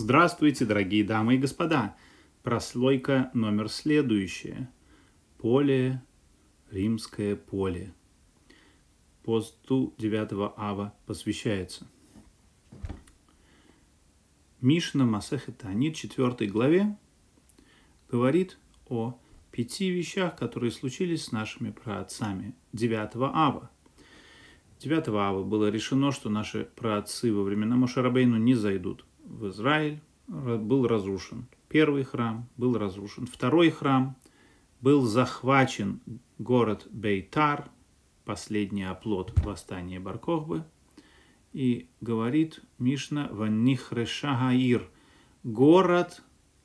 Здравствуйте, дорогие дамы и господа! Прослойка номер следующая. Поле, римское поле. Посту 9 ава посвящается. Мишна Масахетанит, 4 главе, говорит о пяти вещах, которые случились с нашими праотцами 9 ава. 9 ава было решено, что наши праотцы во времена Мошарабейну не зайдут в Израиль, был разрушен. Первый храм был разрушен. Второй храм был захвачен город Бейтар, последний оплот восстания Баркохбы. И говорит Мишна Ванихрешагаир, город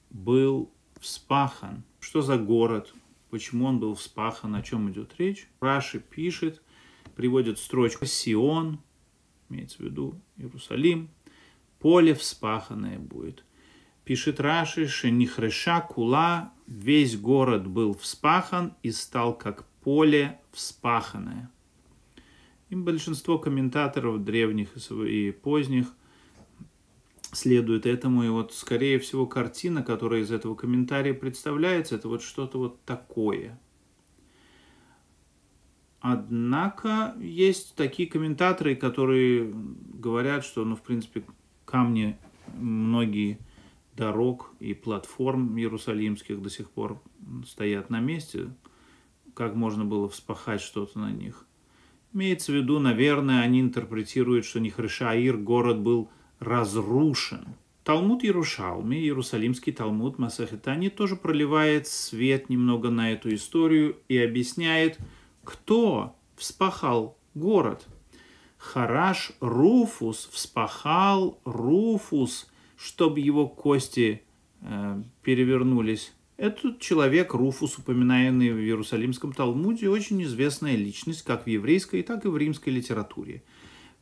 был вспахан. Что за город? Почему он был вспахан? О чем идет речь? Раши пишет, приводит строчку Сион, имеется в виду Иерусалим, поле вспаханное будет. Пишет Раши, Шенихреша Кула, весь город был вспахан и стал как поле вспаханное. И большинство комментаторов древних и поздних следует этому. И вот, скорее всего, картина, которая из этого комментария представляется, это вот что-то вот такое. Однако есть такие комментаторы, которые говорят, что, ну, в принципе, камни многие дорог и платформ иерусалимских до сих пор стоят на месте. Как можно было вспахать что-то на них? Имеется в виду, наверное, они интерпретируют, что Нихришаир, город был разрушен. Талмуд Иерушалми, Иерусалимский Талмуд Масахетани тоже проливает свет немного на эту историю и объясняет, кто вспахал город. Хараш Руфус вспахал Руфус, чтобы его кости э, перевернулись. Этот человек, Руфус, упоминаемый в Иерусалимском Талмуде, очень известная личность как в еврейской, так и в римской литературе.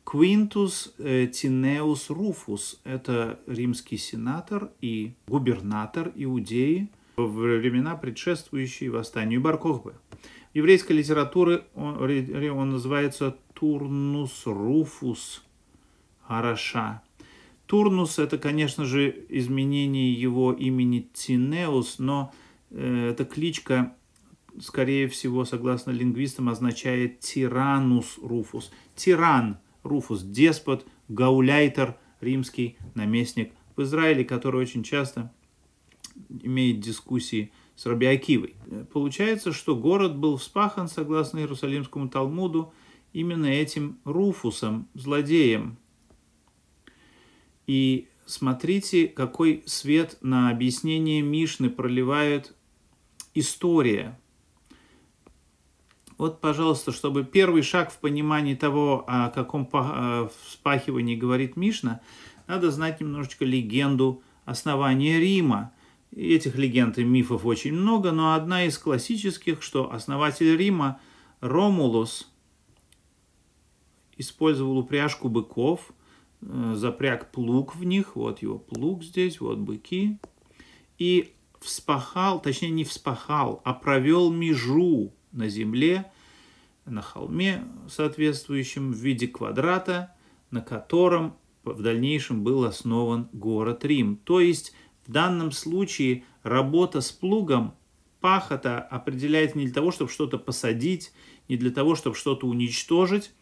Квинтус э, Тинеус Руфус – это римский сенатор и губернатор Иудеи во времена, предшествующие восстанию Баркохбы. Еврейской литературе он, он называется Турнус Руфус Араша. Турнус – это, конечно же, изменение его имени Тинеус, но э, эта кличка, скорее всего, согласно лингвистам, означает Тиранус Руфус. Тиран Руфус, деспот, гауляйтер, римский наместник в Израиле, который очень часто имеет дискуссии с Раби Акивой. Получается, что город был вспахан, согласно Иерусалимскому Талмуду, именно этим Руфусом, злодеем. И смотрите, какой свет на объяснение Мишны проливает история. Вот, пожалуйста, чтобы первый шаг в понимании того, о каком вспахивании говорит Мишна, надо знать немножечко легенду основания Рима. Этих легенд и мифов очень много, но одна из классических, что основатель Рима Ромулус использовал упряжку быков, э, запряг плуг в них, вот его плуг здесь, вот быки, и вспахал, точнее не вспахал, а провел межу на земле, на холме соответствующем в виде квадрата, на котором в дальнейшем был основан город Рим. То есть в данном случае работа с плугом, пахота определяется не для того, чтобы что-то посадить, не для того, чтобы что-то уничтожить,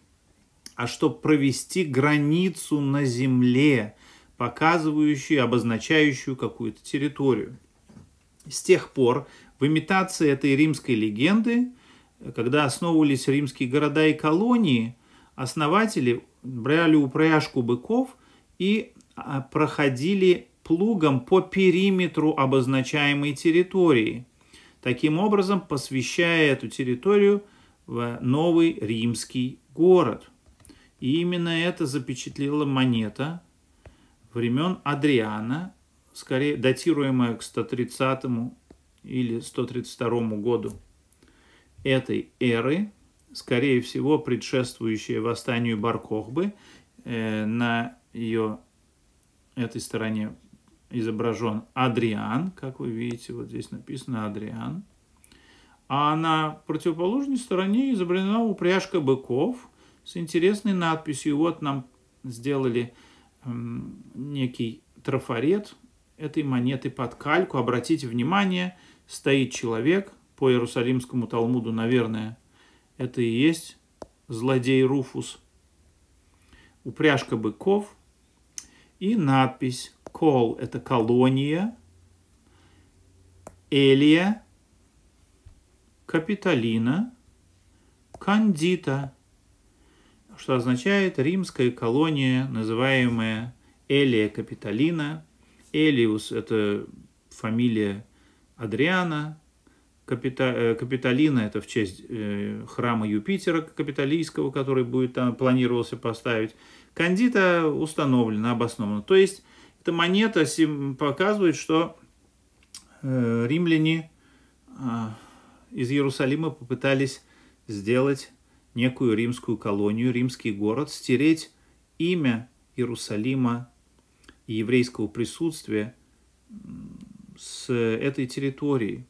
а чтобы провести границу на земле, показывающую, обозначающую какую-то территорию. С тех пор в имитации этой римской легенды, когда основывались римские города и колонии, основатели брали упряжку быков и а, проходили плугом по периметру обозначаемой территории, таким образом посвящая эту территорию в новый римский город. И именно это запечатлела монета времен Адриана, скорее датируемая к 130 или 132 году этой эры, скорее всего предшествующая восстанию Баркохбы. Э, на ее этой стороне изображен Адриан, как вы видите, вот здесь написано Адриан. А на противоположной стороне изображена упряжка быков с интересной надписью. Вот нам сделали некий трафарет этой монеты под кальку. Обратите внимание, стоит человек по Иерусалимскому Талмуду, наверное, это и есть злодей Руфус. Упряжка быков и надпись «Кол» – это колония, Элия, Капитолина, Кандита, что означает римская колония, называемая Элия Капитолина. Элиус – это фамилия Адриана, Капита, э, это в честь э, храма Юпитера Капитолийского, который будет там планировался поставить. Кандита установлена, обоснована. То есть, эта монета показывает, что э, римляне а, из Иерусалима попытались сделать некую римскую колонию, римский город, стереть имя Иерусалима и еврейского присутствия с этой территории.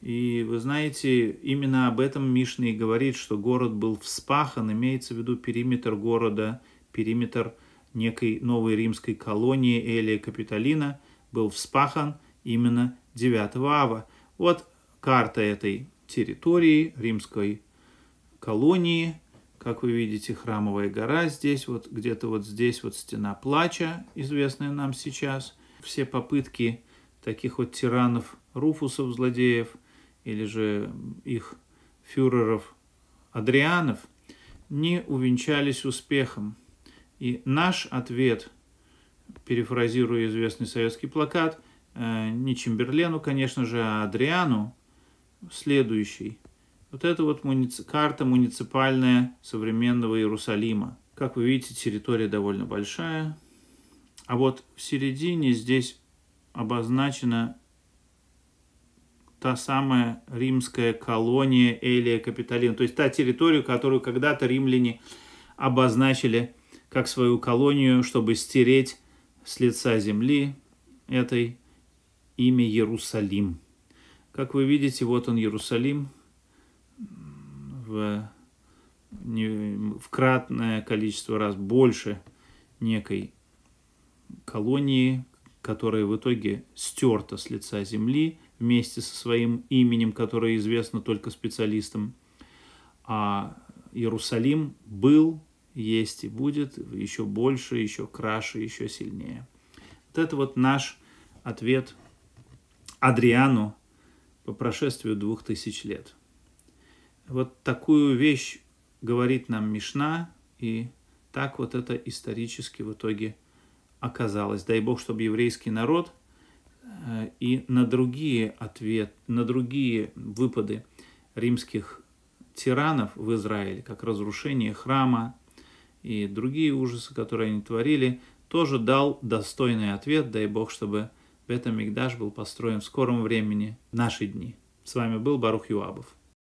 И вы знаете, именно об этом Мишна и говорит, что город был вспахан, имеется в виду периметр города, периметр некой новой римской колонии Элия Капитолина был вспахан именно 9 ава. Вот карта этой территории, римской колонии. Как вы видите, храмовая гора здесь, вот где-то вот здесь вот стена плача, известная нам сейчас. Все попытки таких вот тиранов, руфусов, злодеев, или же их фюреров, адрианов, не увенчались успехом. И наш ответ, перефразируя известный советский плакат, э, не Чемберлену, конечно же, а Адриану, следующий. Вот это вот муници... карта муниципальная современного Иерусалима. Как вы видите, территория довольно большая. А вот в середине здесь обозначена та самая римская колония Элия Капитолина. То есть та территория, которую когда-то римляне обозначили как свою колонию, чтобы стереть с лица земли этой имя Иерусалим. Как вы видите, вот он Иерусалим в, не, в кратное количество раз больше некой колонии, которая в итоге стерта с лица земли вместе со своим именем, которое известно только специалистам. А Иерусалим был, есть и будет еще больше, еще краше, еще сильнее. Вот это вот наш ответ Адриану по прошествию двух тысяч лет. Вот такую вещь говорит нам Мишна, и так вот это исторически в итоге оказалось. Дай Бог, чтобы еврейский народ э, и на другие ответ, на другие выпады римских тиранов в Израиле, как разрушение храма и другие ужасы, которые они творили, тоже дал достойный ответ. Дай Бог, чтобы Бета Мигдаш был построен в скором времени, в наши дни. С вами был Барух Юабов.